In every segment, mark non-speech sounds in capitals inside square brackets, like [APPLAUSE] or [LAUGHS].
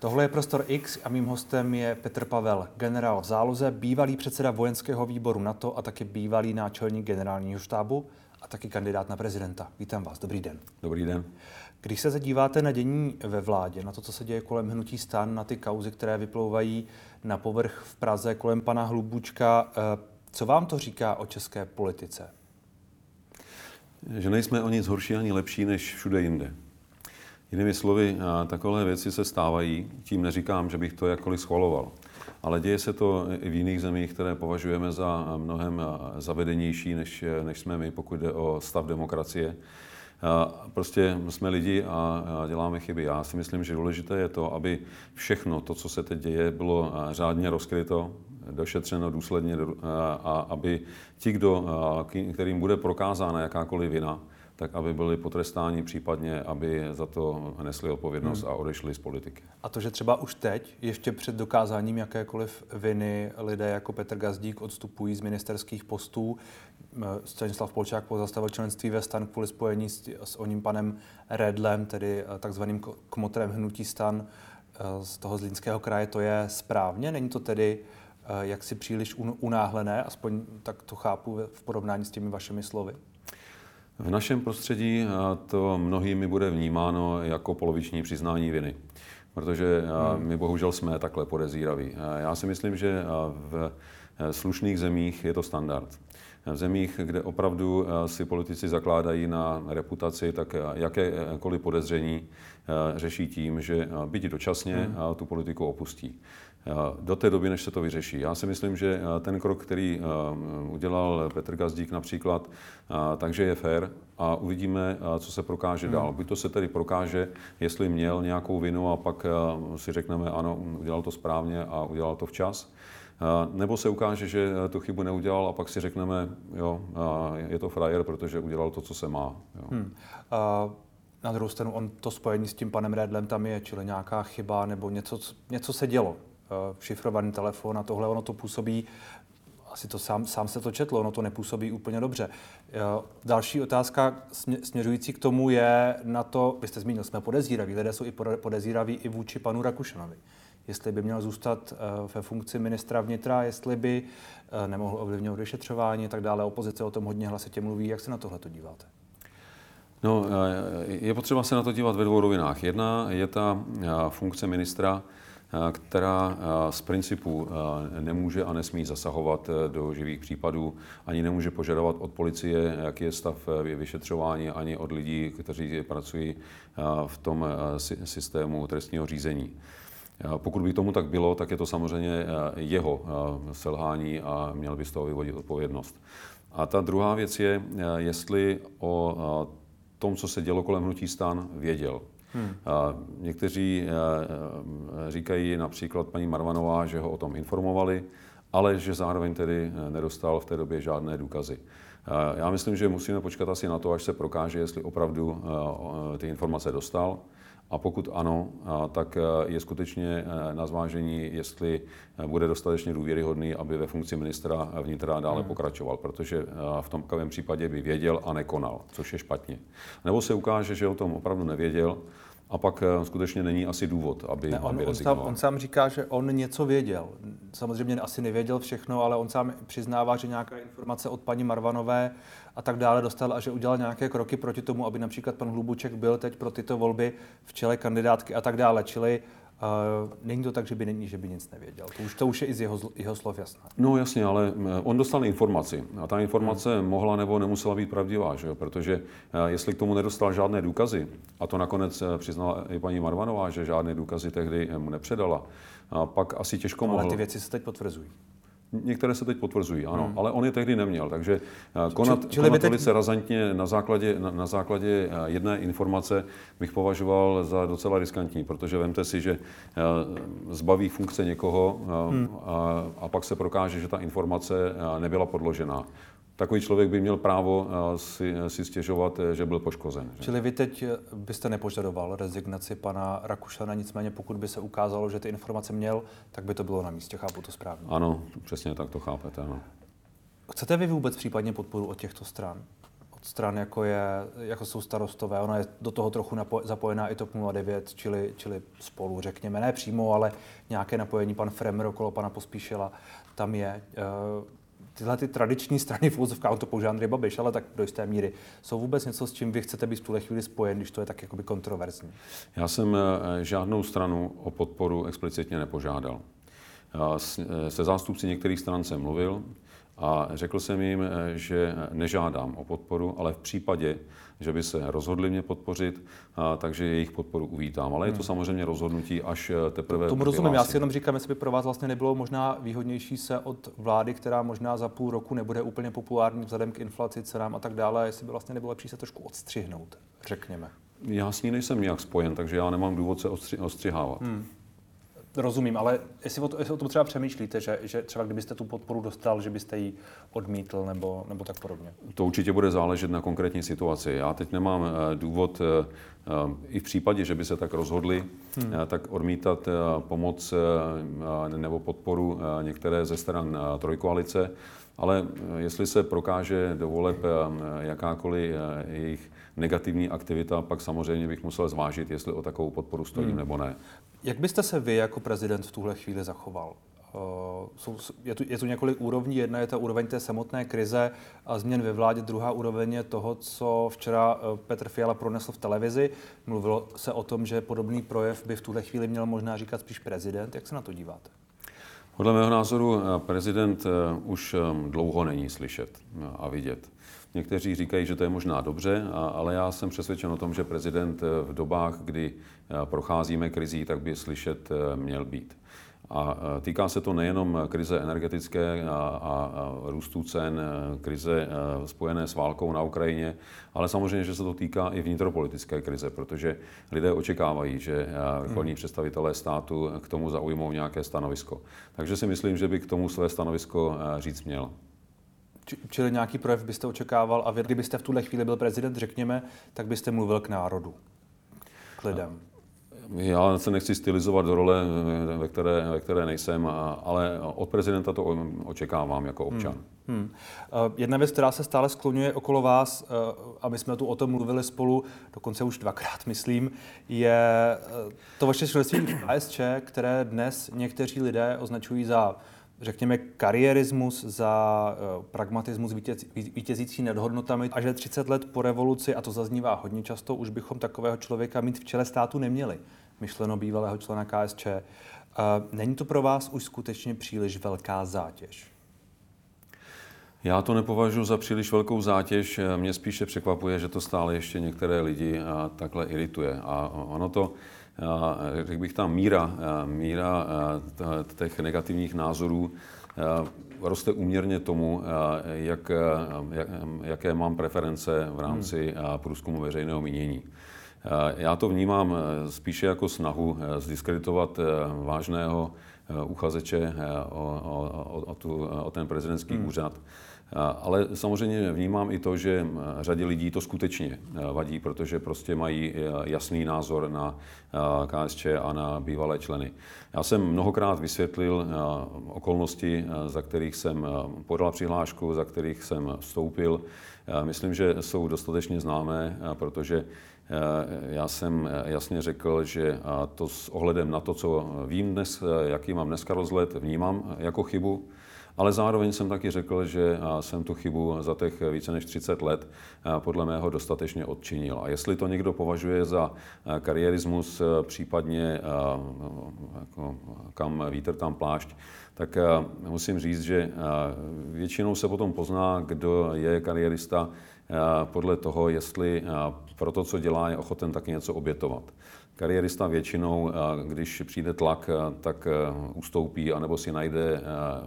Tohle je Prostor X a mým hostem je Petr Pavel, generál v záloze, bývalý předseda vojenského výboru NATO a taky bývalý náčelník generálního štábu a taky kandidát na prezidenta. Vítám vás, dobrý den. Dobrý den. Když se zadíváte na dění ve vládě, na to, co se děje kolem hnutí stan, na ty kauzy, které vyplouvají na povrch v Praze kolem pana Hlubučka, eh, co vám to říká o české politice? Že nejsme o nic horší ani lepší než všude jinde. Jinými slovy, takové věci se stávají. Tím neříkám, že bych to jakkoliv schvaloval. Ale děje se to i v jiných zemích, které považujeme za mnohem zavedenější, než, než jsme my, pokud jde o stav demokracie. Prostě jsme lidi a děláme chyby. Já si myslím, že důležité je to, aby všechno to, co se teď děje, bylo řádně rozkryto, došetřeno důsledně a aby ti, kdo, kterým bude prokázána jakákoliv vina, tak aby byli potrestáni, případně aby za to nesli odpovědnost hmm. a odešli z politiky. A to, že třeba už teď, ještě před dokázáním jakékoliv viny, lidé jako Petr Gazdík odstupují z ministerských postů, Stanislav Polčák pozastavil členství ve stan kvůli spojení s, s oním panem Redlem, tedy eh, takzvaným kmotrem hnutí stan eh, z toho zlínského kraje, to je správně? Není to tedy eh, jaksi příliš unáhlené, aspoň tak to chápu v porovnání s těmi vašimi slovy? V našem prostředí to mnohými bude vnímáno jako poloviční přiznání viny, protože hmm. my bohužel jsme takhle podezíraví. Já si myslím, že v slušných zemích je to standard. V zemích, kde opravdu si politici zakládají na reputaci, tak jakékoliv podezření řeší tím, že byť dočasně hmm. tu politiku opustí do té doby, než se to vyřeší. Já si myslím, že ten krok, který udělal Petr Gazdík například, takže je fér a uvidíme, co se prokáže hmm. dál. Buď to se tedy prokáže, jestli měl nějakou vinu a pak si řekneme, ano, udělal to správně a udělal to včas. Nebo se ukáže, že tu chybu neudělal a pak si řekneme, jo, je to frajer, protože udělal to, co se má. Jo. Hmm. Uh... Na druhou stranu, on to spojení s tím panem Redlem tam je, čili nějaká chyba nebo něco, něco se dělo. Eh, šifrovaný telefon a tohle, ono to působí, asi to sám, sám se to četlo, ono to nepůsobí úplně dobře. Eh, další otázka směřující k tomu je na to, vy jste zmínil, jsme podezíraví, lidé jsou i podezíraví i vůči panu Rakušanovi. Jestli by měl zůstat eh, ve funkci ministra vnitra, jestli by nemohl ovlivňovat vyšetřování a tak dále. Opozice o tom hodně hlasitě mluví. Jak se na tohle to díváte? No, je potřeba se na to dívat ve dvou rovinách. Jedna je ta funkce ministra, která eh, z principu eh, nemůže a nesmí zasahovat do živých případů, ani nemůže požadovat od policie, jaký je stav vyšetřování, ani od lidí, kteří pracují v tom systému trestního řízení. Pokud by tomu tak bylo, tak je to samozřejmě jeho selhání a měl by z toho vyvodit odpovědnost. A ta druhá věc je, jestli o tom, co se dělo kolem hnutí stan, věděl. Hmm. Někteří eh, eh, říkají například paní Marvanová, že ho o tom informovali, ale že zároveň tedy eh, nedostal v té době žádné důkazy. Já myslím, že musíme počkat asi na to, až se prokáže, jestli opravdu ty informace dostal. A pokud ano, tak je skutečně na zvážení, jestli bude dostatečně důvěryhodný, aby ve funkci ministra vnitra dále hmm. pokračoval, protože v tom případě by věděl a nekonal, což je špatně. Nebo se ukáže, že o tom opravdu nevěděl a pak eh, skutečně není asi důvod, aby, ne, on, aby on, sám, on sám říká, že on něco věděl. Samozřejmě asi nevěděl všechno, ale on sám přiznává, že nějaká informace od paní Marvanové a tak dále dostal a že udělal nějaké kroky proti tomu, aby například pan Hlubuček byl teď pro tyto volby v čele kandidátky a tak dále. Čili Uh, není to tak, že by není, že by nic nevěděl. To už, to už je i z jeho, jeho slov jasné. No jasně, ale eh, on dostal informaci a ta informace hmm. mohla nebo nemusela být pravdivá, že jo? protože uh, jestli k tomu nedostal žádné důkazy, a to nakonec přiznala i paní Marvanová, že žádné důkazy tehdy mu nepředala, a pak asi těžko no, mohl... Ale ty věci se teď potvrzují. Některé se teď potvrzují, ano, hmm. ale on je tehdy neměl, takže eh, konat, Či, konat teď... velice razantně na základě, na, na základě eh, jedné informace bych považoval za docela riskantní, protože vemte si, že eh, zbaví funkce někoho hmm. a, a pak se prokáže, že ta informace nebyla podložená takový člověk by měl právo eh, si, si stěžovat, eh, že byl poškozen. Že? Čili vy teď eh, byste nepožadoval rezignaci pana Rakušana, nicméně pokud by se ukázalo, že ty informace měl, tak by to bylo na místě, chápu to správně. Ano, přesně tak to chápete, ano. Chcete vy vůbec případně podporu od těchto stran? od stran, jako, je, jako jsou starostové. Ona je do toho trochu napo- zapojená i TOP 09, čili, čili spolu, řekněme, ne přímo, ale nějaké napojení pan Fremer okolo pana Pospíšila tam je. Tyhle ty tradiční strany v úzovkách, on to používá Andrej Babiš, ale tak do jisté míry, jsou vůbec něco, s čím vy chcete být v tuhle chvíli spojen, když to je tak jakoby kontroverzní? Já jsem eh, žádnou stranu o podporu explicitně nepožádal. Eh, se zástupci některých stran jsem mluvil a řekl jsem jim, eh, že nežádám o podporu, ale v případě, že by se rozhodli mě podpořit, takže jejich podporu uvítám. Ale je to hmm. samozřejmě rozhodnutí až eh, teprve. Tomu rozumím. Já si jenom říkám, jestli by pro vás vlastně nebylo možná výhodnější se od vlády, která možná za půl roku nebude úplně populární vzhledem k inflaci, cenám a tak dále, jestli by vlastně nebylo lepší se trošku odstřihnout, řekněme. Já s ní nejsem nějak spojen, takže já nemám důvod se ostřihávat. Hmm. Rozumím, ale jestli o, to, jestli o tom třeba přemýšlíte, že, že třeba kdybyste tu podporu dostal, že byste ji odmítl nebo, nebo tak podobně? To určitě bude záležet na konkrétní situaci. Já teď nemám eh, důvod eh, eh, i v případě, že by se tak rozhodli, hmm. tak odmítat pomoc nebo podporu některé ze stran trojkoalice. Ale jestli se prokáže do voleb jakákoliv jejich negativní aktivita, pak samozřejmě bych musel zvážit, jestli o takovou podporu stojím hmm. nebo ne. Jak byste se vy jako prezident v tuhle chvíli zachoval? Uh, je, tu, je tu několik úrovní. Jedna je ta úroveň té samotné krize a změn ve vládě. Druhá úroveň je toho, co včera uh, Petr Fiala pronesl v televizi. Mluvilo se o tom, že podobný projev by v tuhle chvíli měl možná říkat spíš prezident. Jak se na to díváte? Podle mého názoru uh, prezident už um, dlouho není slyšet a vidět. Někteří říkají, že to je možná dobře, ale já jsem přesvědčen o tom, že prezident v dobách, kdy procházíme krizí, tak by slyšet měl být. A týká se to nejenom krize energetické a, a, a růstu cen, krize spojené s válkou na Ukrajině, ale samozřejmě, že se to týká i vnitropolitické krize, protože lidé očekávají, že vrcholní hmm. představitelé státu k tomu zaujmou nějaké stanovisko. Takže si myslím, že by k tomu své stanovisko říct měl. Čili nějaký projev byste očekával a vy, kdybyste v tuhle chvíli byl prezident, řekněme, tak byste mluvil k národu, k lidem. Já se nechci stylizovat do role, ve které, ve které nejsem, ale od prezidenta to očekávám jako občan. Hmm. Hmm. Jedna věc, která se stále skloňuje okolo vás, a my jsme tu o tom mluvili spolu, dokonce už dvakrát, [LAUGHS] myslím, je to vaše členství v ASČ, které dnes někteří lidé označují za řekněme, kariérismus za pragmatismus vítěz, vítězící nad hodnotami a že 30 let po revoluci, a to zaznívá hodně často, už bychom takového člověka mít v čele státu neměli, myšleno bývalého člena KSČ. Uh, není to pro vás už skutečně příliš velká zátěž? Já to nepovažuji za příliš velkou zátěž. Mě spíše překvapuje, že to stále ještě některé lidi takhle irituje. A ono to, řekl bych, ta míra, míra těch negativních názorů roste úměrně tomu, jak, jak, jaké mám preference v rámci hmm. průzkumu veřejného mínění. Já to vnímám spíše jako snahu zdiskreditovat vážného uchazeče o, o, o, tu, o ten prezidentský hmm. úřad. Ale samozřejmě vnímám i to, že řadě lidí to skutečně vadí, protože prostě mají jasný názor na KSČ a na bývalé členy. Já jsem mnohokrát vysvětlil okolnosti, za kterých jsem podal přihlášku, za kterých jsem vstoupil. Myslím, že jsou dostatečně známé, protože já jsem jasně řekl, že to s ohledem na to, co vím dnes, jaký mám dneska rozhled, vnímám jako chybu. Ale zároveň jsem taky řekl, že jsem tu chybu za těch více než 30 let podle mého dostatečně odčinil. A jestli to někdo považuje za kariérismus, případně jako, kam vítr, tam plášť, tak musím říct, že většinou se potom pozná, kdo je kariérista podle toho, jestli pro to, co dělá, je ochoten taky něco obětovat. Kariérista většinou, když přijde tlak, tak ustoupí anebo si najde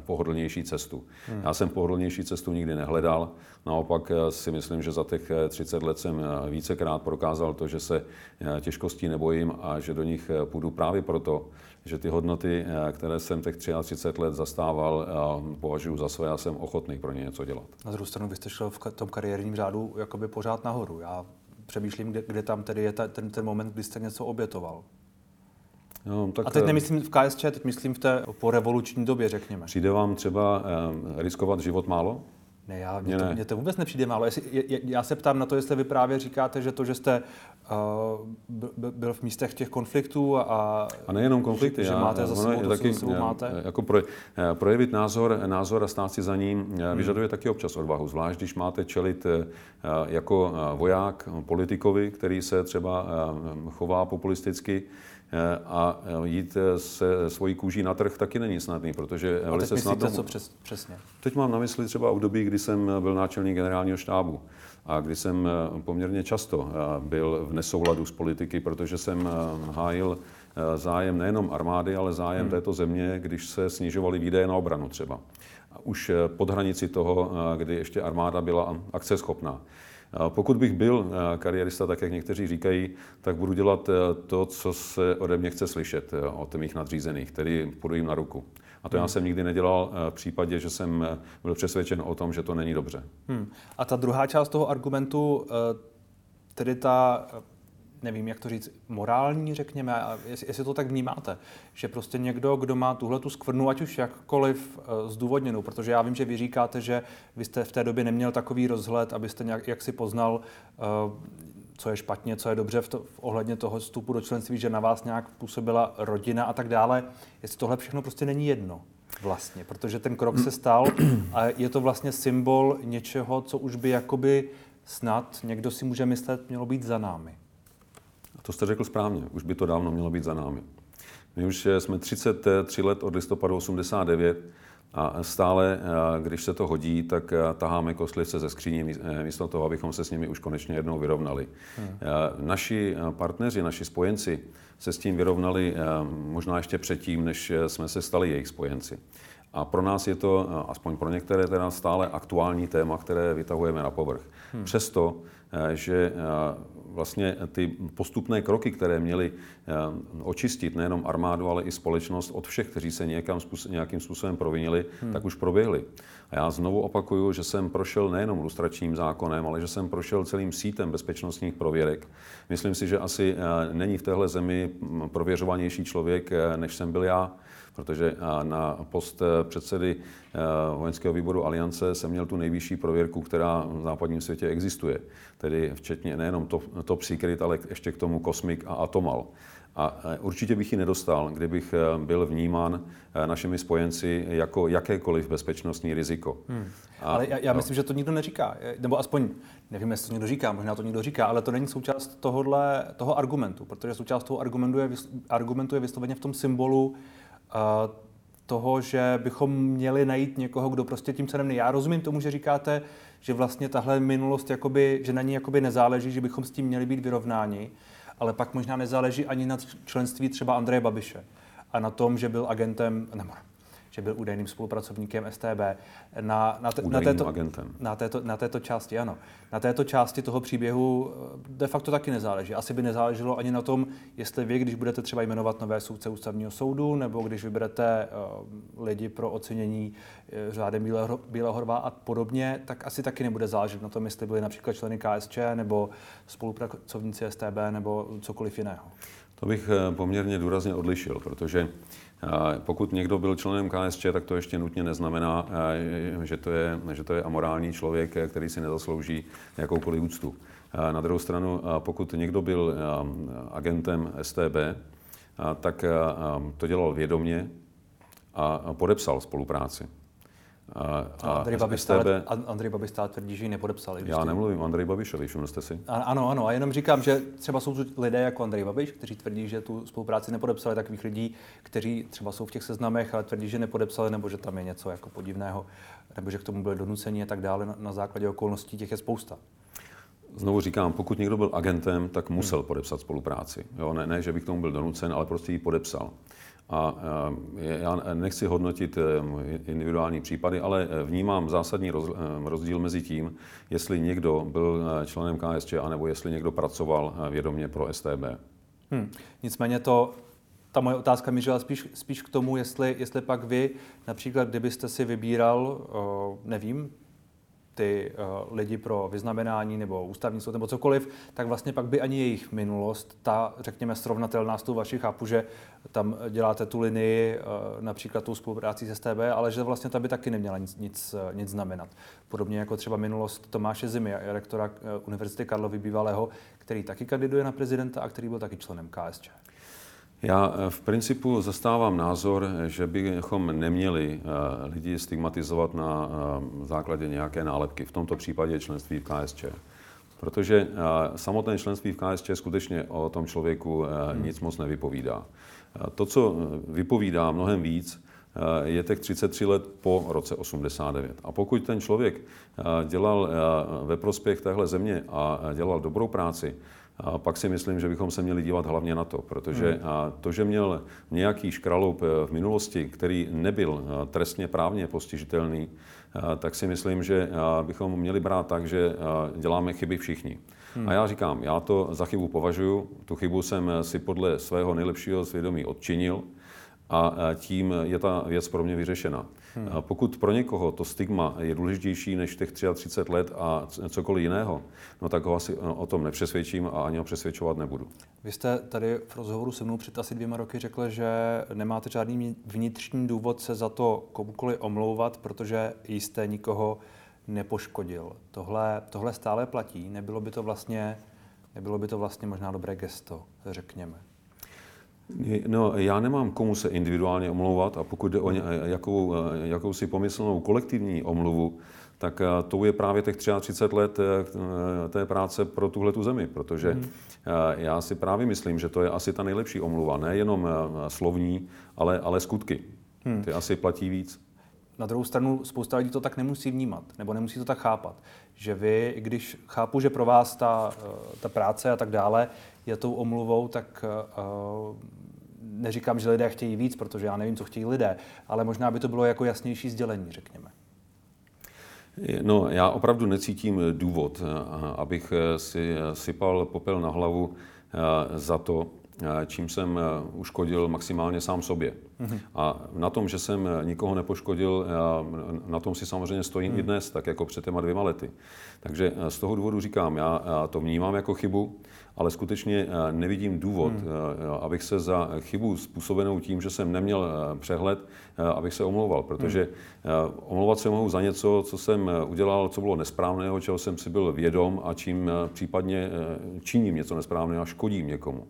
pohodlnější cestu. Hmm. Já jsem pohodlnější cestu nikdy nehledal. Naopak si myslím, že za těch 30 let jsem vícekrát prokázal to, že se těžkostí nebojím a že do nich půjdu právě proto, že ty hodnoty, které jsem těch 33 let zastával, považuji za své a jsem ochotný pro ně něco dělat. Na druhou stranu, vy jste šel v tom kariérním řádu jakoby pořád nahoru. Já přemýšlím, kde, kde tam tedy je ta, ten, ten moment, kdy jste něco obětoval. No, tak, a teď eh, nemyslím v KSČ, teď myslím v té po revoluční době, řekněme. Přijde vám třeba eh, riskovat život málo? Ne, já, mě, to, mě to vůbec nepřijde málo. Jestli, je, já se ptám na to, jestli vy právě říkáte, že to, že jste uh, byl v místech těch konfliktů a... A nejenom konflikty. Že, já, že máte za sebou to, taky, co máte. Jako pro, projevit názor, názor a stát si za ním hmm. vyžaduje taky občas odvahu. Zvlášť, když máte čelit jako voják politikovi, který se třeba chová populisticky, Eh, a eh, jít eh, se svojí kůží na trh taky není snadný, protože a teď snadno... co přes, přesně? Teď mám na mysli třeba období, kdy jsem byl náčelník generálního štábu a kdy jsem poměrně často byl v nesouladu s politiky, protože jsem hájil zájem nejenom armády, ale zájem hmm. této země, když se snižovaly výdaje na obranu třeba. Už pod hranici toho, kdy ještě armáda byla akceschopná. Pokud bych byl eh, kariérista, tak jak někteří říkají, tak budu dělat eh, to, co se ode mě chce slyšet eh, od mých nadřízených, tedy půjdu jim na ruku. A to hmm. já jsem nikdy nedělal v případě, že jsem byl přesvědčen o tom, že to není dobře. Hmm. A ta druhá část toho argumentu, tedy ta nevím, jak to říct, morální, řekněme, a jestli, to tak vnímáte, že prostě někdo, kdo má tuhle tu skvrnu, ať už jakkoliv uh, zdůvodněnou, protože já vím, že vy říkáte, že vy jste v té době neměl takový rozhled, abyste nějak jak si poznal, uh, co je špatně, co je dobře v, to, v ohledně toho vstupu do členství, že na vás nějak působila rodina a tak dále. Jestli tohle všechno prostě není jedno vlastně, protože ten krok se stal a je to vlastně symbol něčeho, co už by jakoby snad někdo si může myslet, mělo být za námi. To jste řekl správně, už by to dávno mělo být za námi. My už eh, jsme 33 let od listopadu 89 a stále, eh, když se to hodí, tak eh, taháme kostlivce ze skříní místo toho, abychom se s nimi už konečně jednou vyrovnali. Hmm. Naši partneři, naši spojenci se s tím vyrovnali možná ještě předtím, než jsme se stali jejich spojenci. A pro nás je to, aspoň pro některé, teda stále aktuální téma, které vytahujeme na povrch. Hmm. Přesto, že vlastně ty postupné kroky, které měly eh, očistit nejenom armádu, ale i společnost od všech, kteří se nějakým, způsobem, nějakým způsobem provinili, hmm. tak už proběhly. A já znovu opakuju, že jsem prošel nejenom lustračním zákonem, ale že jsem prošel celým sítem bezpečnostních prověrek. Myslím si, že asi eh, není v téhle zemi prověřovanější člověk, eh, než jsem byl já protože na post předsedy vojenského výboru Aliance jsem měl tu nejvyšší prověrku, která v západním světě existuje. Tedy včetně nejenom top, top secret, ale ještě k tomu kosmik a atomal. A určitě bych ji nedostal, kdybych byl vnímán našimi spojenci jako jakékoliv bezpečnostní riziko. Hmm. A, ale já, já myslím, že to nikdo neříká. Nebo aspoň, nevím, jestli to někdo říká, možná to někdo říká, ale to není součást tohohle, toho argumentu, protože součást toho argumentu je, argumentu je vysloveně v tom symbolu toho, že bychom měli najít někoho, kdo prostě tím cenem Já rozumím tomu, že říkáte, že vlastně tahle minulost, jakoby, že na ní jakoby nezáleží, že bychom s tím měli být vyrovnáni, ale pak možná nezáleží ani na členství třeba Andreje Babiše a na tom, že byl agentem, nebo že byl údajným spolupracovníkem STB. Na, na, te, na, této, agentem. Na, této, na této části, ano. Na této části toho příběhu eh, de facto taky nezáleží. Asi by nezáleželo ani na tom, jestli vy, když budete třeba jmenovat nové soudce ústavního soudu, nebo když vyberete uh, lidi pro ocenění uh, řádem Bílého, Bílého a podobně, tak asi taky nebude záležet na tom, jestli byli například členy KSČ, nebo spolupracovníci STB, nebo cokoliv jiného. To bych poměrně důrazně odlišil, protože pokud někdo byl členem KSČ, tak to ještě nutně neznamená, že to je, že to je amorální člověk, který si nezaslouží jakoukoliv úctu. Na druhou stranu, pokud někdo byl agentem STB, tak to dělal vědomě a podepsal spolupráci. A, a Andrej, Babiš stále, Andrej Babiš stále tvrdí, že ji nepodepsali. Já nemluvím o Andrej Babišovi, všiml jste si? A, ano, ano, a jenom říkám, že třeba jsou lidé jako Andrej Babiš, kteří tvrdí, že tu spolupráci nepodepsali, takových lidí, kteří třeba jsou v těch seznamech, ale tvrdí, že nepodepsali, nebo že tam je něco jako podivného, nebo že k tomu byli donuceni a tak dále. Na, na základě okolností těch je spousta. Znovu říkám, pokud někdo byl agentem, tak musel hmm. podepsat spolupráci. Jo, ne, ne, že by k tomu byl donucen, ale prostě ji podepsal. A já nechci hodnotit eh, individuální případy, ale eh, vnímám zásadní eh, rozdíl mezi tím, jestli někdo byl členem KSČ, anebo jestli někdo pracoval vědomě pro STB. Hmm. Nicméně to, ta moje otázka mířila spíš, spíš k tomu, jestli, jestli pak vy, například kdybyste si vybíral, nevím, ty uh, lidi pro vyznamenání nebo ústavní soud nebo cokoliv, tak vlastně pak by ani jejich minulost, ta, řekněme, srovnatelná s tou vaší, chápu, že tam děláte tu linii uh, například tou spoluprácí s STB, ale že vlastně ta by taky neměla nic, nic, uh, nic znamenat. Podobně jako třeba minulost Tomáše Zimy, rektora Univerzity Karlovy bývalého, který taky kandiduje na prezidenta a který byl taky členem KSČ. Já v principu zastávám názor, že bychom neměli lidi stigmatizovat na základě nějaké nálepky, v tomto případě členství v KSČ. Protože samotné členství v KSČ skutečně o tom člověku nic moc nevypovídá. To, co vypovídá mnohem víc, je těch 33 let po roce 89. A pokud ten člověk dělal ve prospěch téhle země a dělal dobrou práci, a pak si myslím, že bychom se měli dívat hlavně na to, protože hmm. to, že měl nějaký škraloup eh, v minulosti, který nebyl eh, trestně právně postižitelný, eh, tak si myslím, že bychom měli brát tak, že děláme chyby všichni. Hmm. A já říkám, já to za chybu považuji, tu chybu jsem si podle svého nejlepšího svědomí odčinil a tím je ta věc pro mě vyřešena. Hmm. Pokud pro někoho to stigma je důležitější než těch 33 let a cokoliv jiného, no tak ho asi o tom nepřesvědčím a ani ho přesvědčovat nebudu. Vy jste tady v rozhovoru se mnou před asi dvěma roky řekl, že nemáte žádný vnitřní důvod se za to komukoliv omlouvat, protože jste nikoho nepoškodil. Tohle, tohle stále platí. Nebylo by to vlastně, nebylo by to vlastně možná dobré gesto, řekněme. No, já nemám komu se individuálně omlouvat a pokud jde o jakou, jakousi pomyslnou kolektivní omluvu, tak to je právě těch 33 let eh, té práce pro tuhle tu zemi, protože hmm. já si právě myslím, že to je asi ta nejlepší omluva, nejenom slovní, ale, ale skutky. Hmm. Ty asi platí víc. Na druhou stranu spousta lidí to tak nemusí vnímat, nebo nemusí to tak chápat. Že vy, když chápu, že pro vás ta, ta práce a tak dále je tou omluvou, tak uh, neříkám, že lidé chtějí víc, protože já nevím, co chtějí lidé, ale možná by to bylo jako jasnější sdělení, řekněme. No, já opravdu necítím důvod, abych si sypal popel na hlavu za to, čím jsem uškodil maximálně sám sobě. Mm-hmm. A na tom, že jsem nikoho nepoškodil, na tom si samozřejmě stojím mm. i dnes, tak jako před těma dvěma lety. Takže z toho důvodu říkám, já to vnímám jako chybu ale skutečně eh, nevidím důvod. Eh, abych se za chybu způsobenou tím, že jsem neměl eh, přehled, abych se omlouval, protože hmm. omlouvat se mohu za něco, co jsem udělal, co bylo nesprávného, čeho jsem si byl vědom a čím případně činím něco nesprávného a škodím někomu.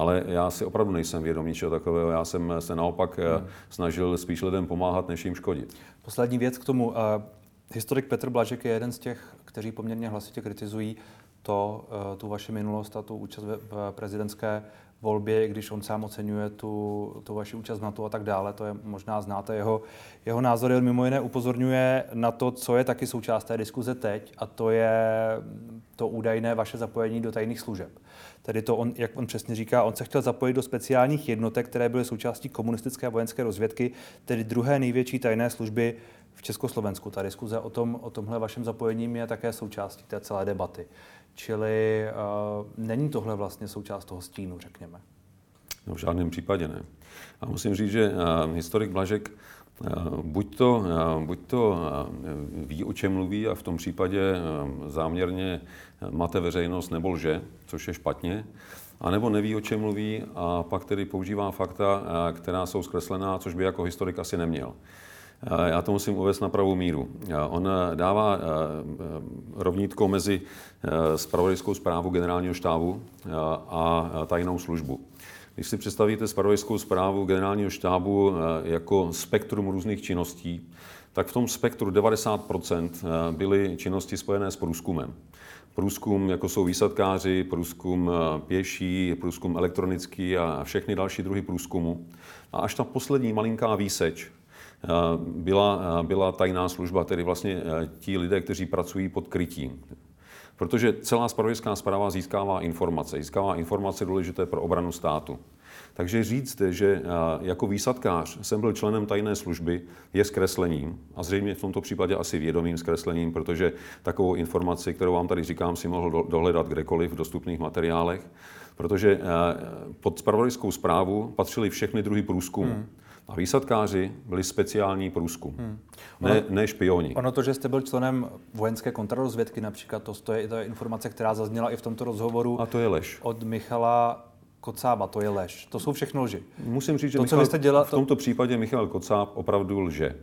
Ale já si opravdu nejsem vědom ničeho takového. Já jsem se naopak hmm. snažil spíš lidem pomáhat, než jim škodit. Poslední věc k tomu. Historik Petr Blažek je jeden z těch, kteří poměrně hlasitě kritizují to, eh, tu vaši minulost a tu účast v prezidentské volbě, když on sám oceňuje tu, tu vaši účast na to a tak dále, to je možná znáte jeho, jeho názory. On mimo jiné upozorňuje na to, co je taky součást té diskuze teď, a to je to údajné vaše zapojení do tajných služeb. Tedy to, on, jak on přesně říká, on se chtěl zapojit do speciálních jednotek, které byly součástí komunistické vojenské rozvědky, tedy druhé největší tajné služby v Československu. Ta diskuze o, tom, o tomhle vašem zapojením je také součástí té celé debaty. Čili uh, není tohle vlastně součást toho stínu, řekněme? No, v žádném případě ne. A musím říct, že uh, historik Blažek uh, buď to, buď to ví, o čem mluví a v tom případě záměrně mate veřejnost nebo lže, což je špatně, a nebo neví, o čem mluví a pak tedy používá fakta, která jsou zkreslená, což by jako historik asi neměl. Já to musím uvést na pravou míru. On dává eh, rovnítko mezi spravodajskou eh, zprávu generálního štábu eh, a tajnou službu. Když si představíte spravodajskou zprávu generálního štábu jako spektrum různých činností, tak v tom spektru 90% byly činnosti spojené s průzkumem. Průzkum, jako jsou výsadkáři, průzkum pěší, průzkum elektronický a všechny další druhy průzkumu. A až ta poslední malinká výseč, Eh, byla, eh, byla tajná služba, tedy vlastně eh, ti lidé, kteří pracují pod krytím. Protože celá spravodajská zpráva získává informace. Získává informace důležité pro obranu státu. Takže říct, že jako výsadkář jsem byl členem tajné služby, je zkreslením a zřejmě v tomto případě asi vědomým zkreslením, protože takovou informaci, kterou vám tady říkám, si mohl dohledat kdekoliv v dostupných materiálech, protože pod spravodajskou zprávu patřily všechny druhy průzkumu. Hmm. A výsadkáři byli speciální průzkum, hmm. ne, ne špioni. Ono to, že jste byl členem vojenské kontrarozvědky například, to, to, je, to je informace, která zazněla i v tomto rozhovoru. A to je lež. Od Michala Kocába, to je lež. To jsou všechno lži. Musím říct, že to, Michal, co jste dělal, v tomto případě Michal Kocáb opravdu lže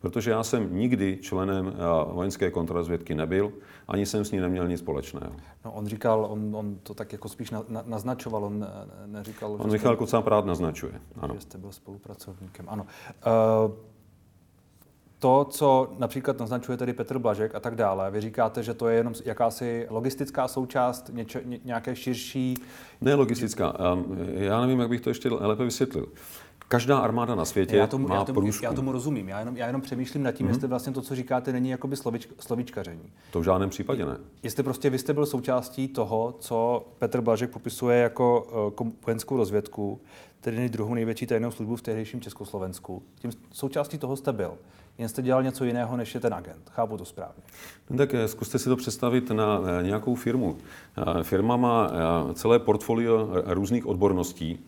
protože já jsem nikdy členem eh, vojenské kontrarozvědky nebyl, ani jsem s ní neměl nic společného. No, on říkal, on, on to tak jako spíš na, na, naznačoval, on neříkal... On Michal Kocáb rád naznačuje, ano. Že jste byl spolupracovníkem, ano. Uh, to, co například naznačuje tedy Petr Blažek a tak dále, vy říkáte, že to je jenom jakási logistická součást, něče, ně, nějaké širší... Ne logistická, já nevím, jak bych to ještě lépe vysvětlil. Každá armáda na světě já tomu, má já tomu, průzkum. Já tomu rozumím. Já jenom, já jenom přemýšlím nad tím, mm-hmm. jestli vlastně to, co říkáte, není jakoby slovič, slovičkaření. To v žádném případě ne. Jestli prostě vy jste byl součástí toho, co Petr Blažek popisuje jako uh, vojenskou rozvědku, tedy druhou největší tajnou službu v tehdejším Československu. Tím součástí toho jste byl. Jen jste dělal něco jiného, než je ten agent. Chápu to správně. No tak eh, zkuste si to představit na eh, nějakou firmu. Firma má celé portfolio různých odborností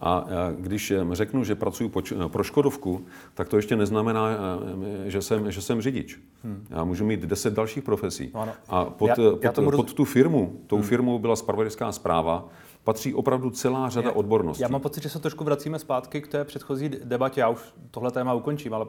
a když řeknu, že pracuji pro Škodovku, tak to ještě neznamená, že jsem, že jsem řidič. Hmm. Já můžu mít deset dalších profesí. No, A pod, já, já pod, pod tu firmu, tou hmm. firmou byla spravodajská zpráva, patří opravdu celá řada já, odborností. Já mám pocit, že se trošku vracíme zpátky k té předchozí debatě. Já už tohle téma ukončím, ale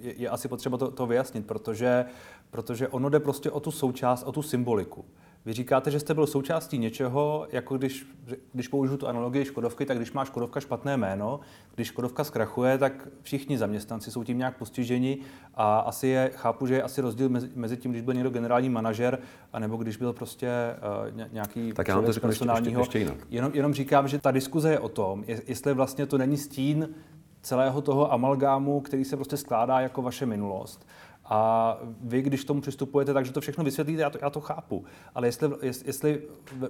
je, je asi potřeba to, to vyjasnit, protože, protože ono jde prostě o tu součást, o tu symboliku. Vy říkáte, že jste byl součástí něčeho, jako když, když použiju tu analogii Škodovky, tak když má Škodovka špatné jméno, když Škodovka zkrachuje, tak všichni zaměstnanci jsou tím nějak postiženi a asi je, chápu, že je asi rozdíl mezi, mezi tím, když byl někdo generální manažer, anebo když byl prostě uh, nějaký tak já to personálního. Ještě, ještě jinak. Jenom, jenom říkám, že ta diskuze je o tom, jestli vlastně to není stín celého toho amalgámu, který se prostě skládá jako vaše minulost. A vy, když tomu přistupujete, takže to všechno vysvětlíte, já to, já to chápu. Ale jestli, jestli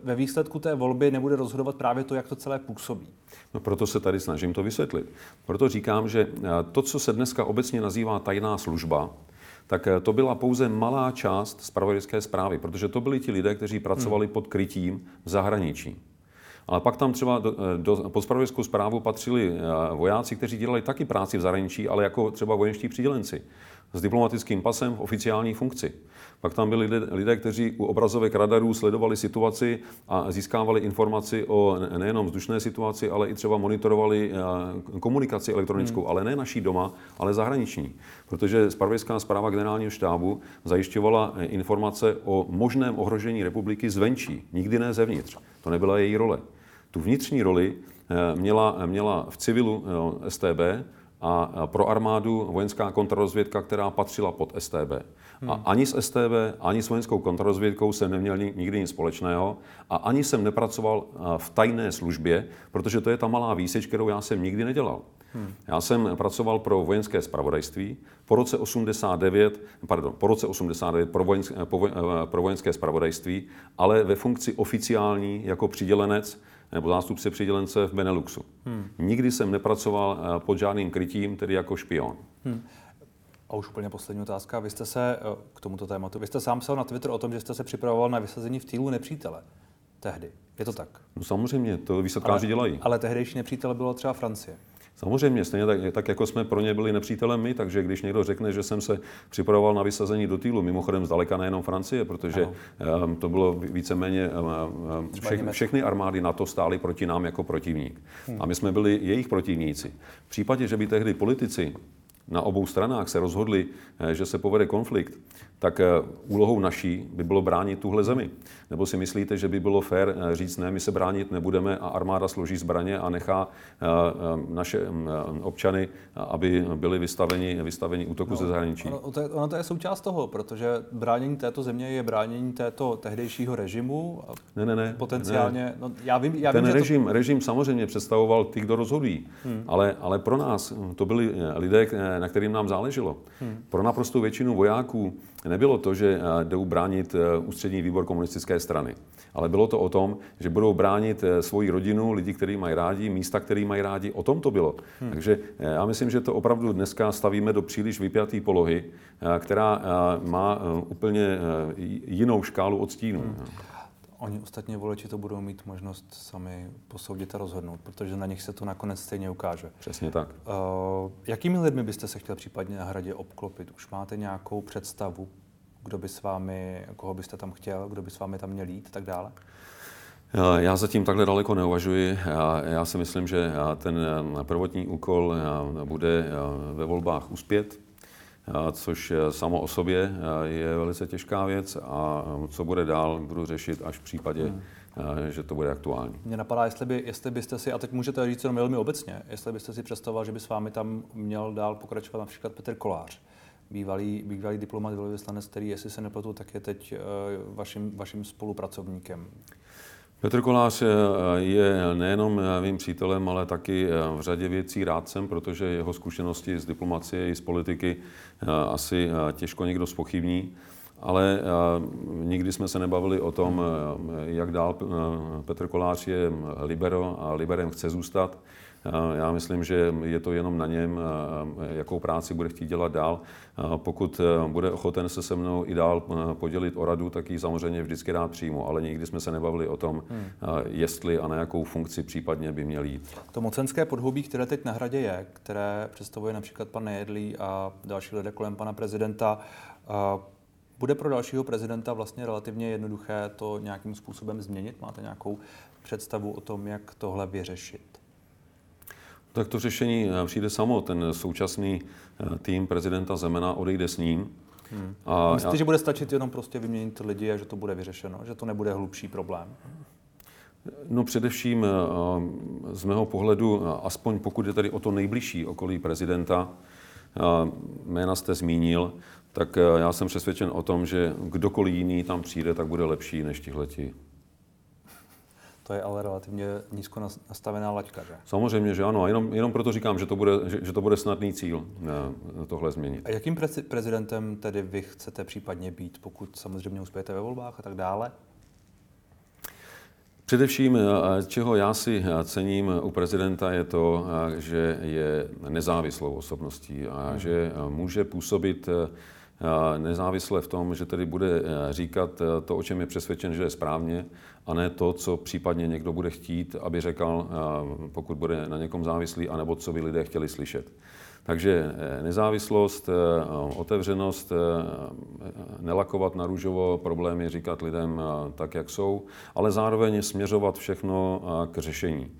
ve výsledku té volby nebude rozhodovat právě to, jak to celé působí. No proto se tady snažím to vysvětlit. Proto říkám, že eh, to, co se dneska obecně nazývá tajná služba, tak eh, to byla pouze malá část zpravodajské zprávy, protože to byli ti lidé, kteří pracovali hmm. pod krytím v zahraničí. Ale pak tam třeba do, eh, do, pod spravodajskou zprávu patřili vojáci, kteří dělali taky práci v zahraničí, ale jako třeba vojenští přidělenci s diplomatickým pasem v oficiální funkci. Pak tam byli lidé, lidé, kteří u obrazovek radarů sledovali situaci a získávali informaci o nejenom vzdušné situaci, ale i třeba monitorovali eh, komunikaci elektronickou, hmm. ale ne naší doma, ale zahraniční. Protože spravodajská zpráva generálního štábu zajišťovala eh, informace o možném ohrožení republiky zvenčí, nikdy ne zevnitř. To nebyla její role. Tu vnitřní roli eh, měla, měla v civilu STB, a pro armádu vojenská kontrarozvědka, která patřila pod STB. Hmm. A ani s STB, ani s vojenskou kontrarozvědkou jsem neměl nikdy nic společného a ani jsem nepracoval v tajné službě, protože to je ta malá výseč, kterou já jsem nikdy nedělal. Hmm. Já jsem pracoval pro vojenské spravodajství. Po roce 89, pardon, po roce 89 pro, vojenské, pro vojenské spravodajství, ale ve funkci oficiální jako přidělenec nebo zástupce přidělence v Beneluxu. Hmm. Nikdy jsem nepracoval eh, pod žádným krytím, tedy jako špion. Hmm. A už úplně poslední otázka. Vy jste se eh, k tomuto tématu, vy jste sám psal na Twitter o tom, že jste se připravoval na vysazení v týlu nepřítele. Tehdy. Je to tak? No samozřejmě, to výsadkáři dělají. Ale tehdejší nepřítel bylo třeba Francie. Samozřejmě, stejně tak, tak, jako jsme pro ně byli nepřítelem my, takže když někdo řekne, že jsem se připravoval na vysazení do týlu, mimochodem zdaleka nejenom Francie, protože um, to bylo víceméně, um, vše, všechny armády na to stály proti nám jako protivník. Hmm. A my jsme byli jejich protivníci. V případě, že by tehdy politici na obou stranách se rozhodli, eh, že se povede konflikt, tak eh, úlohou naší by bylo bránit tuhle zemi. Nebo si myslíte, že by bylo fér eh, říct, ne, my se bránit nebudeme a armáda složí zbraně a nechá naše mm, občany, aby byli vystaveni, vystaveni útoku no, ze zahraničí? Ono to, je, ono to je součást toho, protože bránění této země je bránění této tehdejšího režimu. Ne, ne, ne. Potenciálně, ne. No, já vím, já Ten vím, režim, to... režim samozřejmě představoval ty, kdo rozhodují, hmm. ale, ale pro nás to byli lidé, na kterým nám záleželo. Hmm. Pro naprostou většinu vojáků nebylo to, že eh, jdou bránit eh, ústřední výbor komunistické strany, ale bylo to o tom, že budou bránit eh, svoji rodinu, lidi, kteří mají rádi, místa, který mají rádi. O tom to bylo. Hmm. Takže já myslím, že to opravdu dneska stavíme do příliš vypjaté polohy, která má úplně jinou škálu odstínů. Hmm. Oni ostatně voliči to budou mít možnost sami posoudit a rozhodnout, protože na nich se to nakonec stejně ukáže. Přesně tak. Uh, jakými lidmi byste se chtěl případně na hradě obklopit? Už máte nějakou představu, kdo by s vámi, koho byste tam chtěl, kdo by s vámi tam měl jít a tak dále? Já zatím takhle daleko neuvažuji. Já, já si myslím, že ten prvotní úkol bude ve volbách uspět, což samo o sobě je velice těžká věc a co bude dál, budu řešit až v případě, hmm. že to bude aktuální. Mě napadá, jestli, by, jestli byste si, a teď můžete říct jenom velmi obecně, jestli byste si představoval, že by s vámi tam měl dál pokračovat například Petr Kolář, bývalý, bývalý diplomat, velvyslanec, který, jestli se nepletu, tak je teď vaším, vaším spolupracovníkem. Petr Kolář eh, je nejenom eh, mým přítelem, ale taky eh, v řadě věcí rádcem, protože jeho zkušenosti z diplomacie i z politiky asi těžko někdo spochybní. Ale nikdy jsme se nebavili o tom, jak dál Petr Kolář je libero a liberem chce zůstat. Já myslím, že je to jenom na něm, jakou práci bude chtít dělat dál. Pokud bude ochoten se se mnou i dál podělit o radu, tak ji samozřejmě vždycky rád přijmu, ale nikdy jsme se nebavili o tom, hmm. jestli a na jakou funkci případně by měl jít. To mocenské podhoubí, které teď na hradě je, které představuje například pan Nejedlý a další lidé kolem pana prezidenta, bude pro dalšího prezidenta vlastně relativně jednoduché to nějakým způsobem změnit? Máte nějakou představu o tom, jak tohle vyřešit? Tak to řešení eh, přijde samo. Ten současný eh, tým prezidenta Zemena odejde s ním. Hmm. A Myslíte, já... že bude stačit jenom prostě vyměnit lidi a že to bude vyřešeno? Že to nebude hlubší problém? No především eh, z mého pohledu, aspoň pokud je tady o to nejbližší okolí prezidenta, jména jste zmínil, tak já jsem přesvědčen o tom, že kdokoliv jiný tam přijde, tak bude lepší než tihleti. To je ale relativně nízko nastavená laťka, že? Samozřejmě, že ano. A jenom, jenom proto říkám, že to bude, že, že to bude snadný cíl eh, tohle změnit. A jakým prezidentem tedy vy chcete případně být, pokud samozřejmě uspějete ve volbách a tak dále? Především, eh, čeho já si eh, cením u prezidenta, je to, že je nezávislou osobností a hmm. že může působit nezávisle v tom, že tedy bude říkat to, o čem je přesvědčen, že je správně, a ne to, co případně někdo bude chtít, aby řekl, pokud bude na někom závislý, anebo co by lidé chtěli slyšet. Takže eh, nezávislost, eh, otevřenost, eh, nelakovat na růžovo problémy, říkat lidem tak, jak jsou, ale zároveň směřovat všechno k řešení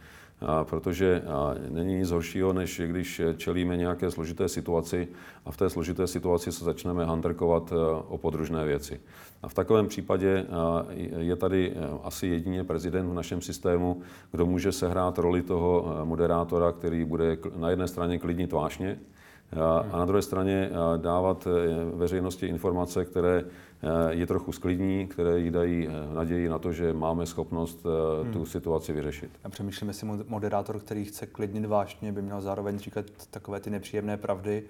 protože není nic horšího, než když čelíme nějaké složité situaci a v té složité situaci se začneme hanterkovat e, o podružné věci. A v takovém případě je tady e, asi jedině prezident v našem systému, kdo může sehrát roli toho e, moderátora, který bude na jedné straně klidnit vášně, a na druhé straně dávat veřejnosti informace, které je trochu sklidní, které jí dají naději na to, že máme schopnost tu hmm. situaci vyřešit. Já přemýšlím, jestli moderátor, který chce klidnit vášně, by měl zároveň říkat takové ty nepříjemné pravdy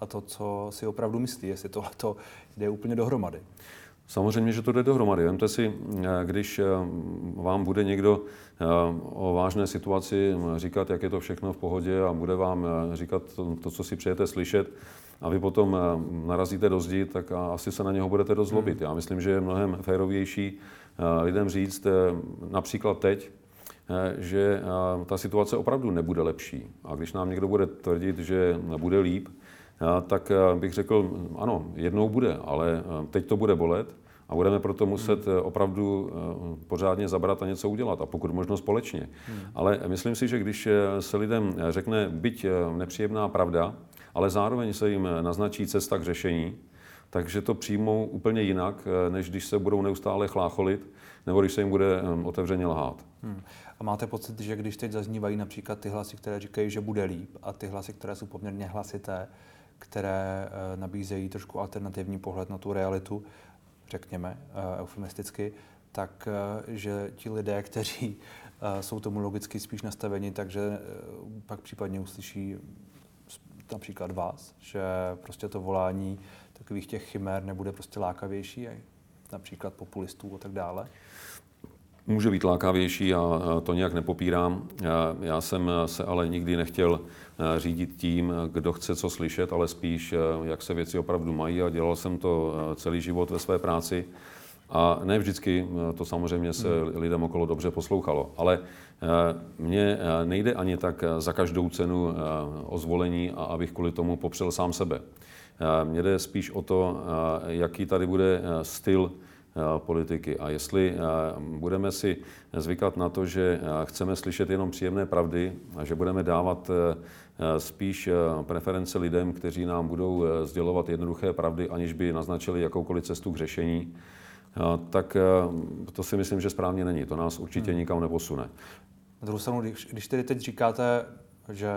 a to, co si opravdu myslí, jestli tohle jde úplně dohromady. Samozřejmě, že to jde dohromady. Vemte si, když vám bude někdo o vážné situaci říkat, jak je to všechno v pohodě a bude vám říkat to, to co si přejete slyšet, a vy potom narazíte do zdi, tak asi se na něho budete dost zlobit. Hmm. Já myslím, že je mnohem férovější lidem říct například teď, že ta situace opravdu nebude lepší. A když nám někdo bude tvrdit, že bude líp, tak bych řekl, ano, jednou bude, ale teď to bude bolet a budeme proto muset hmm. opravdu pořádně zabrat a něco udělat a pokud možno společně. Hmm. Ale myslím si, že když se lidem řekne byť nepříjemná pravda, ale zároveň se jim naznačí cesta k řešení, takže to přijmou úplně jinak, než když se budou neustále chlácholit, nebo když se jim bude otevřeně lhát. Hmm. A máte pocit, že když teď zaznívají například ty hlasy, které říkají, že bude líp, a ty hlasy, které jsou poměrně hlasité, které eh, nabízejí trošku alternativní pohled na tu realitu, řekněme eh, eufemisticky, tak eh, že ti lidé, kteří jsou tomu logicky spíš nastaveni, takže pak případně uslyší například vás, že prostě to volání takových těch chimér nebude prostě lákavější, například populistů a tak dále? Může být lákavější a to nějak nepopírám. Já jsem se ale nikdy nechtěl Eh, řídit tím, kdo chce co slyšet, ale spíš, eh, jak se věci opravdu mají a dělal jsem to eh, celý život ve své práci. A ne vždycky to samozřejmě se hmm. lidem okolo dobře poslouchalo. Ale mně nejde ani tak za každou cenu o zvolení a abych kvůli tomu popřel sám sebe. Mně jde spíš o to, jaký tady bude styl politiky. A jestli budeme si zvykat na to, že chceme slyšet jenom příjemné pravdy a že budeme dávat spíš preference lidem, kteří nám budou sdělovat jednoduché pravdy, aniž by naznačili jakoukoliv cestu k řešení, tak to si myslím, že správně není. To nás určitě hmm. nikam neposune. Na druhou stranu, když, když tedy teď říkáte, že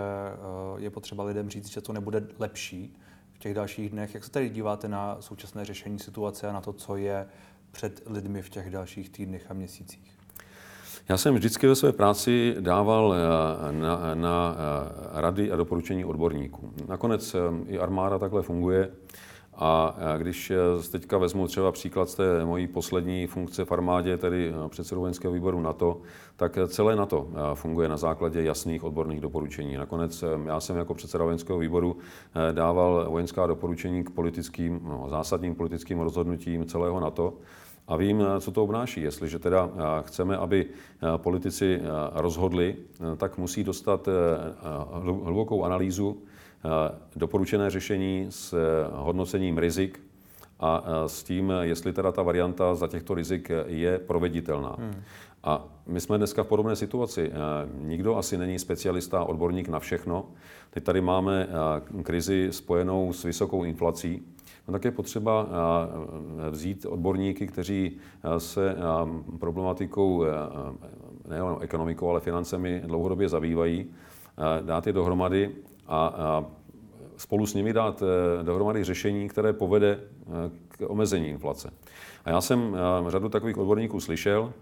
je potřeba lidem říct, že to nebude lepší v těch dalších dnech, jak se tady díváte na současné řešení situace a na to, co je před lidmi v těch dalších týdnech a měsících? Já jsem vždycky ve své práci dával eh, na, na eh, rady a doporučení odborníků. Nakonec eh, i armáda takhle funguje. A když teďka vezmu třeba příklad z té mojí poslední funkce v armádě, tedy předsedu vojenského výboru NATO, tak celé NATO funguje na základě jasných odborných doporučení. Nakonec já jsem jako předseda vojenského výboru dával vojenská doporučení k politickým, no, zásadním politickým rozhodnutím celého NATO. A vím, co to obnáší. Jestliže teda chceme, aby politici rozhodli, tak musí dostat hlubokou analýzu, doporučené řešení s hodnocením rizik a s tím, jestli teda ta varianta za těchto rizik je proveditelná. Hmm. A my jsme dneska v podobné situaci. Nikdo asi není specialista, odborník na všechno. Teď tady máme krizi spojenou s vysokou inflací no tak je potřeba eh, vzít odborníky, kteří eh, se eh, problematikou nejen ekonomikou, ale financemi dlouhodobě zabývají, dát je dohromady a spolu s nimi dát dohromady řešení, které povede k omezení inflace. A já jsem řadu takových odborníků slyšel,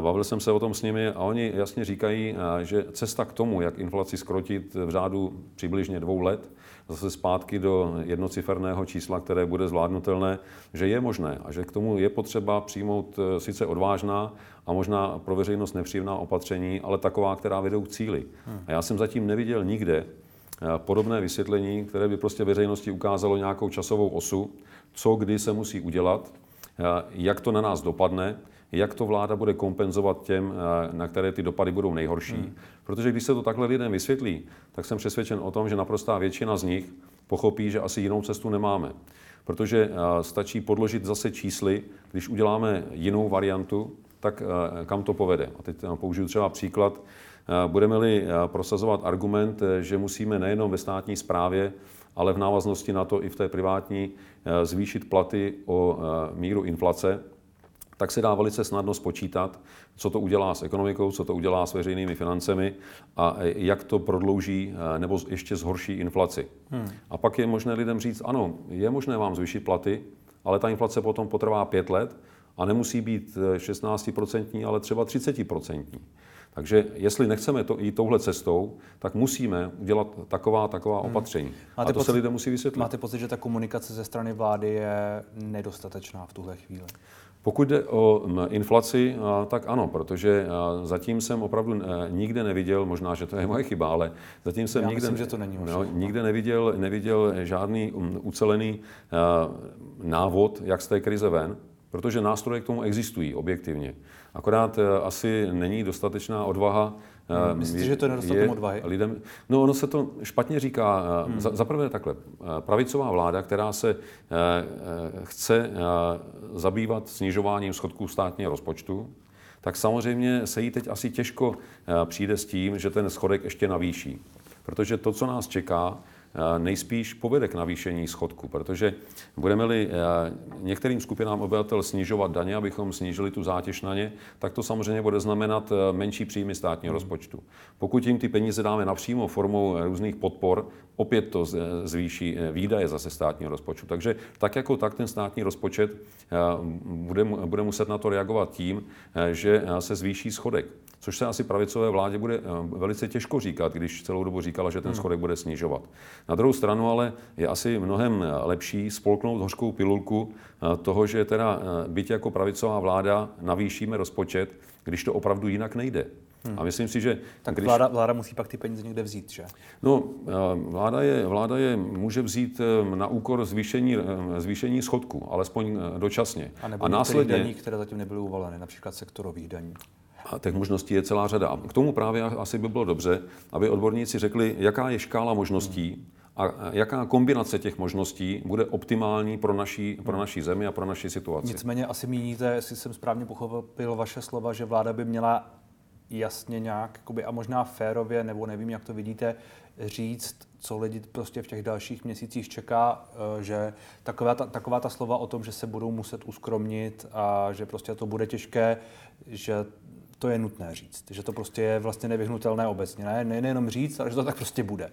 Bavil jsem se o tom s nimi a oni jasně říkají, že cesta k tomu, jak inflaci skrotit v řádu přibližně dvou let, zase zpátky do jednociferného čísla, které bude zvládnutelné, že je možné a že k tomu je potřeba přijmout sice odvážná a možná pro veřejnost nepříjemná opatření, ale taková, která vedou k cíli. Hmm. A já jsem zatím neviděl nikde podobné vysvětlení, které by prostě veřejnosti ukázalo nějakou časovou osu, co kdy se musí udělat, e, jak to na nás dopadne, jak to vláda bude kompenzovat těm, eh, na které ty dopady budou nejhorší. Hmm. Protože když se to takhle lidem vysvětlí, tak jsem přesvědčen o tom, že naprostá většina z nich pochopí, že asi jinou cestu nemáme. Protože eh, stačí podložit zase čísly, když uděláme jinou variantu, tak eh, kam to povede. A teď použiju třeba příklad. Budeme-li prosazovat argument, že musíme nejenom ve státní správě, ale v návaznosti na to i v té privátní zvýšit platy o míru inflace, tak se dá velice snadno spočítat, co to udělá s ekonomikou, co to udělá s veřejnými financemi a jak to prodlouží eh, nebo ještě zhorší inflaci. Hmm. A pak je možné lidem říct, ano, je možné vám zvýšit platy, ale ta inflace potom potrvá pět let a nemusí být 16%, eh, ale třeba 30%. Takže jestli nechceme to jít touhle cestou, tak musíme udělat taková taková hmm. opatření. Máte a to pocit, se lidem musí vysvětlit. Máte pocit, že ta komunikace ze strany vlády je nedostatečná v tuhle chvíli? Pokud jde o inflaci, tak ano, protože zatím jsem opravdu nikde neviděl, možná, že to je moje chyba, ale zatím jsem Já nikde, myslím, že to není no, nikde neviděl, neviděl žádný ucelený návod, jak z té krize ven, protože nástroje k tomu existují objektivně. Akorát asi není dostatečná odvaha Hmm, myslíte, je, že to je nedostatek odvahy? Lidem, no ono se to špatně říká. Hmm. Za, prvé takhle. Pravicová vláda, která se eh, chce eh, zabývat snižováním schodků státního rozpočtu, tak samozřejmě se jí teď asi těžko eh, přijde s tím, že ten schodek ještě navýší. Protože to, co nás čeká, nejspíš povede k navýšení schodku, protože budeme-li některým skupinám obyvatel snižovat daně, abychom snížili tu zátěž na ně, tak to samozřejmě bude znamenat menší příjmy státního hmm. rozpočtu. Pokud jim ty peníze dáme napřímo formou různých podpor, opět to zvýší e, výdaje zase státního rozpočtu. Takže tak jako tak ten státní rozpočet bude, bude muset na to reagovat tím, e, že se zvýší schodek což se asi pravicové vládě bude eh, velice těžko říkat, když celou dobu říkala, že ten hmm. schodek bude snižovat. Na druhou stranu ale je asi mnohem lepší spolknout hořkou pilulku eh, toho, že teda eh, byť jako pravicová vláda navýšíme rozpočet, když to opravdu jinak nejde. Hmm. A myslím si, že... Tak když... vláda, vláda musí pak ty peníze někde vzít, že? No, vláda je, vláda je může vzít na úkor zvýšení, zvýšení schodku, alespoň dočasně. A, nebo a následně... daní, které zatím nebyly uvaleny, například sektorových daní. A těch možností je celá řada. A k tomu právě asi by bylo dobře, aby odborníci řekli, jaká je škála možností a jaká kombinace těch možností bude optimální pro naší, pro naší zemi a pro naši situaci. Nicméně asi míníte, jestli jsem správně pochopil vaše slova, že vláda by měla jasně nějak, jakoby, a možná férově, nebo nevím, jak to vidíte, říct, co lidi prostě v těch dalších měsících čeká, eh, že taková ta, taková ta slova o tom, že se budou muset uskromnit a že prostě to bude těžké, že to je nutné říct, že to prostě je vlastně nevyhnutelné obecně. Ne, ne nejenom říct, ale že to tak prostě bude.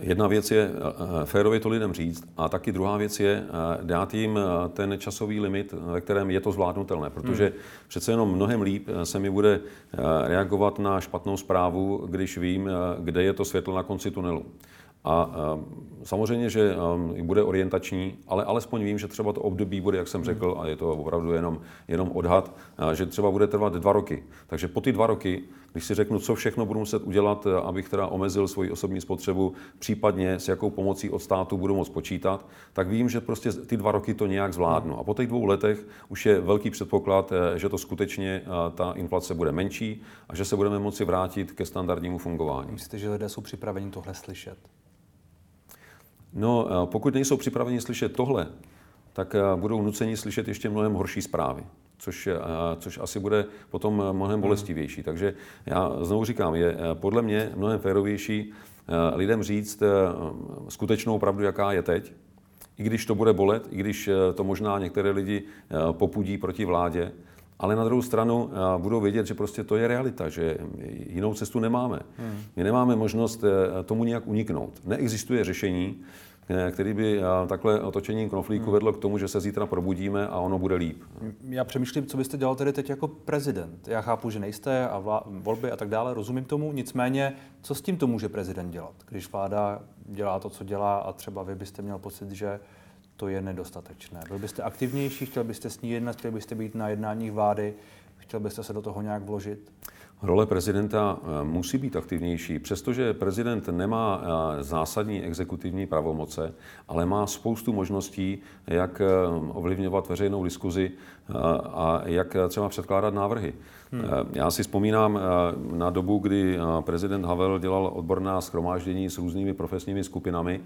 Jedna věc je eh, eh, férově to lidem říct a taky druhá věc je eh, dát jim ten časový limit, ve kterém je to zvládnutelné, protože hmm. přece jenom mnohem líp se mi bude reagovat na špatnou zprávu, když vím, kde je to světlo na konci tunelu. A samozřejmě, že bude orientační, ale alespoň vím, že třeba to období bude, jak jsem hmm. řekl, a je to opravdu jenom, jenom odhad, že třeba bude trvat dva roky. Takže po ty dva roky, když si řeknu, co všechno budu muset udělat, abych teda omezil svoji osobní spotřebu, případně s jakou pomocí od státu budu moct počítat, tak vím, že prostě ty dva roky to nějak zvládnu. A po těch dvou letech už je velký předpoklad, eh, že to skutečně eh, ta inflace bude menší a že se budeme moci vrátit ke standardnímu fungování. Myslíte, že lidé jsou připraveni tohle slyšet? No, eh, pokud nejsou připraveni slyšet tohle, tak eh, budou nuceni slyšet ještě mnohem horší zprávy, což, eh, což asi bude potom mnohem bolestivější. Takže já znovu říkám, je podle mě mnohem férovější lidem říct skutečnou pravdu, jaká je teď, i když to bude bolet, i když to možná některé lidi popudí proti vládě, ale na druhou stranu budou vědět, že prostě to je realita, že jinou cestu nemáme. Hmm. My nemáme možnost tomu nějak uniknout. Neexistuje řešení, který by eh, takhle otočením knoflíku hmm. vedlo k tomu, že se zítra probudíme a ono bude líp. Já přemýšlím, co byste dělal tedy teď jako prezident. Já chápu, že nejste a vlá- volby a tak dále, rozumím tomu, nicméně, co s tím to může prezident dělat, když vláda dělá to, co dělá a třeba vy byste měl pocit, že to je nedostatečné. Byl byste aktivnější, chtěl byste s ní jednat, chtěl byste být na jednáních vlády, chtěl byste se do toho nějak vložit? Role prezidenta eh, musí být aktivnější, přestože prezident nemá eh, zásadní exekutivní pravomoce, ale má spoustu možností, jak eh, ovlivňovat veřejnou diskuzi a jak třeba předkládat návrhy. Hmm. Já si vzpomínám na dobu, kdy prezident Havel dělal odborná schromáždění s různými profesními skupinami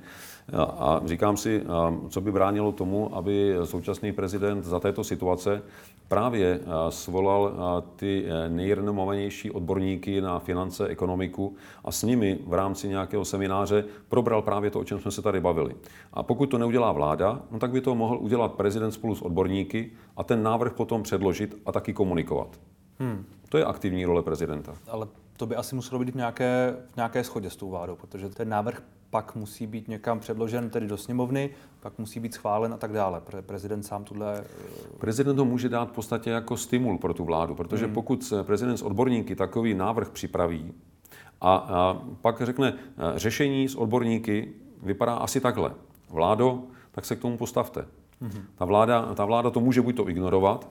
a říkám si, co by bránilo tomu, aby současný prezident za této situace právě svolal ty nejrenomovanější odborníky na finance, ekonomiku a s nimi v rámci nějakého semináře probral právě to, o čem jsme se tady bavili. A pokud to neudělá vláda, no tak by to mohl udělat prezident spolu s odborníky a ten návrh potom předložit a taky komunikovat. Hmm. To je aktivní role prezidenta. Ale to by asi muselo být v nějaké, v nějaké schodě s tou vládou, protože ten návrh pak musí být někam předložen tedy do sněmovny, pak musí být schválen a tak dále. Prezident sám tuhle... Eh, prezident to může dát v podstatě jako stimul pro tu vládu, protože hmm. pokud prezident s odborníky takový návrh připraví a, a pak řekne, eh, řešení s odborníky vypadá asi takhle. Vládo, tak se k tomu postavte. Hmm. Ta, vláda, ta vláda to může buď to ignorovat,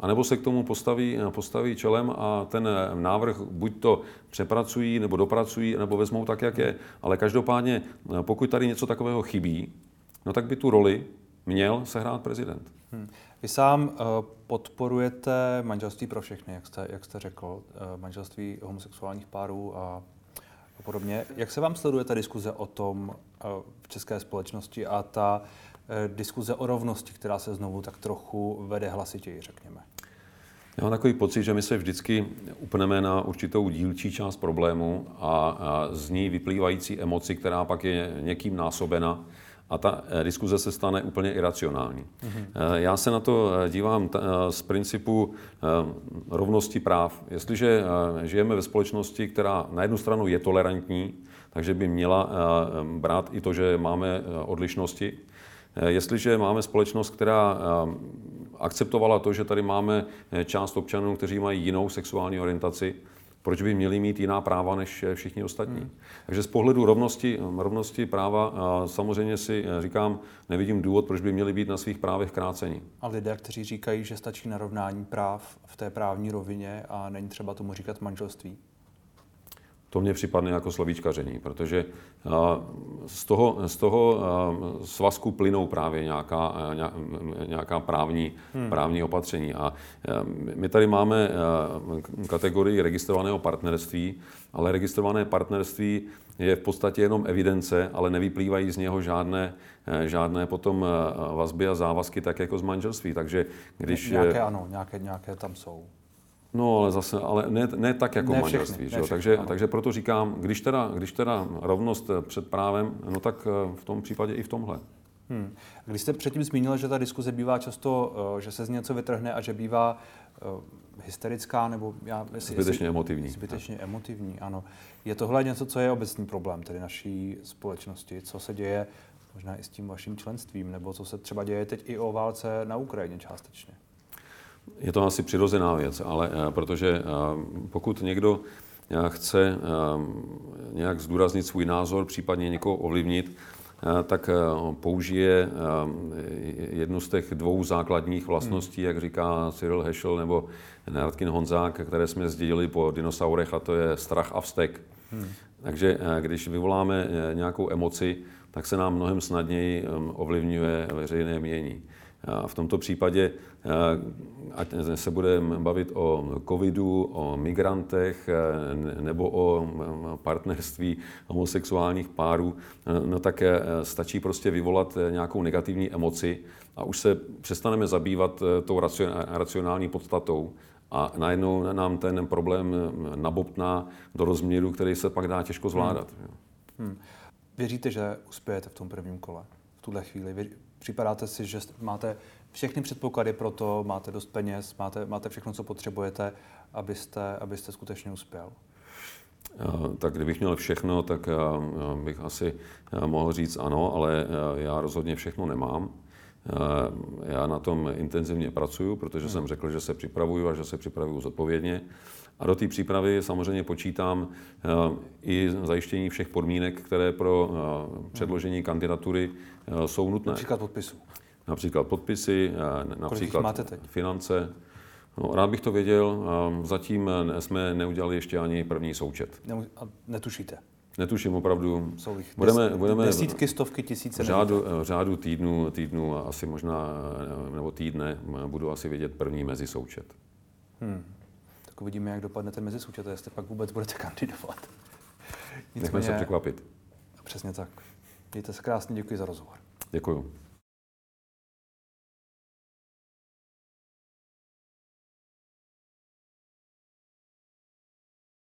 anebo se k tomu postaví, postaví čelem a ten návrh buď to přepracují, nebo dopracují, nebo vezmou tak, jak je. Ale každopádně, pokud tady něco takového chybí, no tak by tu roli měl sehrát prezident. Hmm. Vy sám uh, podporujete manželství pro všechny, jak jste, jak jste řekl, uh, manželství homosexuálních párů a, a podobně. Jak se vám sleduje ta diskuze o tom uh, v české společnosti a ta diskuze o rovnosti, která se znovu tak trochu vede hlasitěji, řekněme? Já mám takový pocit, že my se vždycky upneme na určitou dílčí část problému a, a z ní vyplývající emoci, která pak je někým násobena a ta eh, diskuze se stane úplně iracionální. Mm-hmm. Já se na to eh, dívám t- z principu rovnosti práv. Jestliže žijeme ve společnosti, která na jednu stranu je tolerantní, takže by měla brát i to, že máme odlišnosti, Jestliže máme společnost, která akceptovala to, že tady máme eh, část občanů, kteří mají jinou sexuální orientaci, proč by měli mít jiná práva než eh, všichni ostatní. Hmm. Takže z pohledu rovnosti, rovnosti práva samozřejmě si eh, říkám, nevidím důvod, proč by měli být na svých právech kráceni. A lidé, kteří říkají, že stačí narovnání práv v té právní rovině a není třeba tomu říkat manželství? To mě připadne jako slovíčkaření, protože z toho, z toho svazku plynou právě nějaká, nějaká právní, hmm. právní opatření. A my tady máme kategorii registrovaného partnerství, ale registrované partnerství je v podstatě jenom evidence, ale nevyplývají z něho žádné, žádné potom vazby a závazky, tak jako z manželství. Takže když... Nějaké ano, nějaké, nějaké tam jsou. No, ale zase, ale ne, ne tak jako ne manželství. Všechny, že? Všechny, takže, takže proto říkám, když teda, když teda rovnost před právem, no tak eh, v tom případě i v tomhle. Hmm. Když jste předtím zmínil, že ta diskuze bývá často, eh, že se z něco vytrhne a že bývá hysterická nebo já, jestli, zbytečně jestli, emotivní. Zbytečně tak. emotivní, ano. Je tohle něco, co je obecný problém tedy naší společnosti? Co se děje možná i s tím vaším členstvím, nebo co se třeba děje teď i o válce na Ukrajině částečně? Je to asi přirozená věc, ale eh, protože eh, pokud někdo eh, chce nějak zdůraznit svůj názor, případně někoho ovlivnit, tak použije jednu z těch dvou základních vlastností, jak říká Cyril Heschel nebo Nartkin Honzák, které jsme zdědili po dinosaurech, a to je strach a vztek. Hmm. Takže když vyvoláme nějakou emoci, tak se nám mnohem snadněji ovlivňuje veřejné mění. V tomto případě, ať se budeme bavit o covidu, o migrantech nebo o partnerství homosexuálních párů, no tak stačí prostě vyvolat nějakou negativní emoci a už se přestaneme zabývat tou racionální podstatou a najednou nám ten problém nabobtná do rozměru, který se pak dá těžko zvládat. Hmm. Hmm. Věříte, že uspějete v tom prvním kole? V tuhle chvíli? Připadáte si, že máte všechny předpoklady pro to, máte dost peněz, máte, máte všechno, co potřebujete, abyste, abyste skutečně uspěl? Tak kdybych měl všechno, tak bych asi mohl říct ano, ale já rozhodně všechno nemám. Já na tom intenzivně pracuji, protože jsem řekl, že se připravuju a že se připravuju zodpovědně. A do té přípravy samozřejmě počítám i zajištění všech podmínek, které pro předložení kandidatury jsou nutné. Například podpisu. Například podpisy, například máte teď? finance. No, rád bych to věděl. Zatím jsme neudělali ještě ani první součet. Ne, a netušíte? Netuším opravdu. Jsou jich budeme, des, budeme desítky, stovky, tisíce. Řádu, v řádu týdnu, týdnu, asi možná, nebo týdne, budu asi vědět první mezi součet. Hmm. Tak uvidíme, jak dopadne ten mezi součet, jestli pak vůbec budete kandidovat. Nicméně, Nechme se překvapit. Přesně tak. Mějte se krásně, děkuji za rozhovor. Děkuji.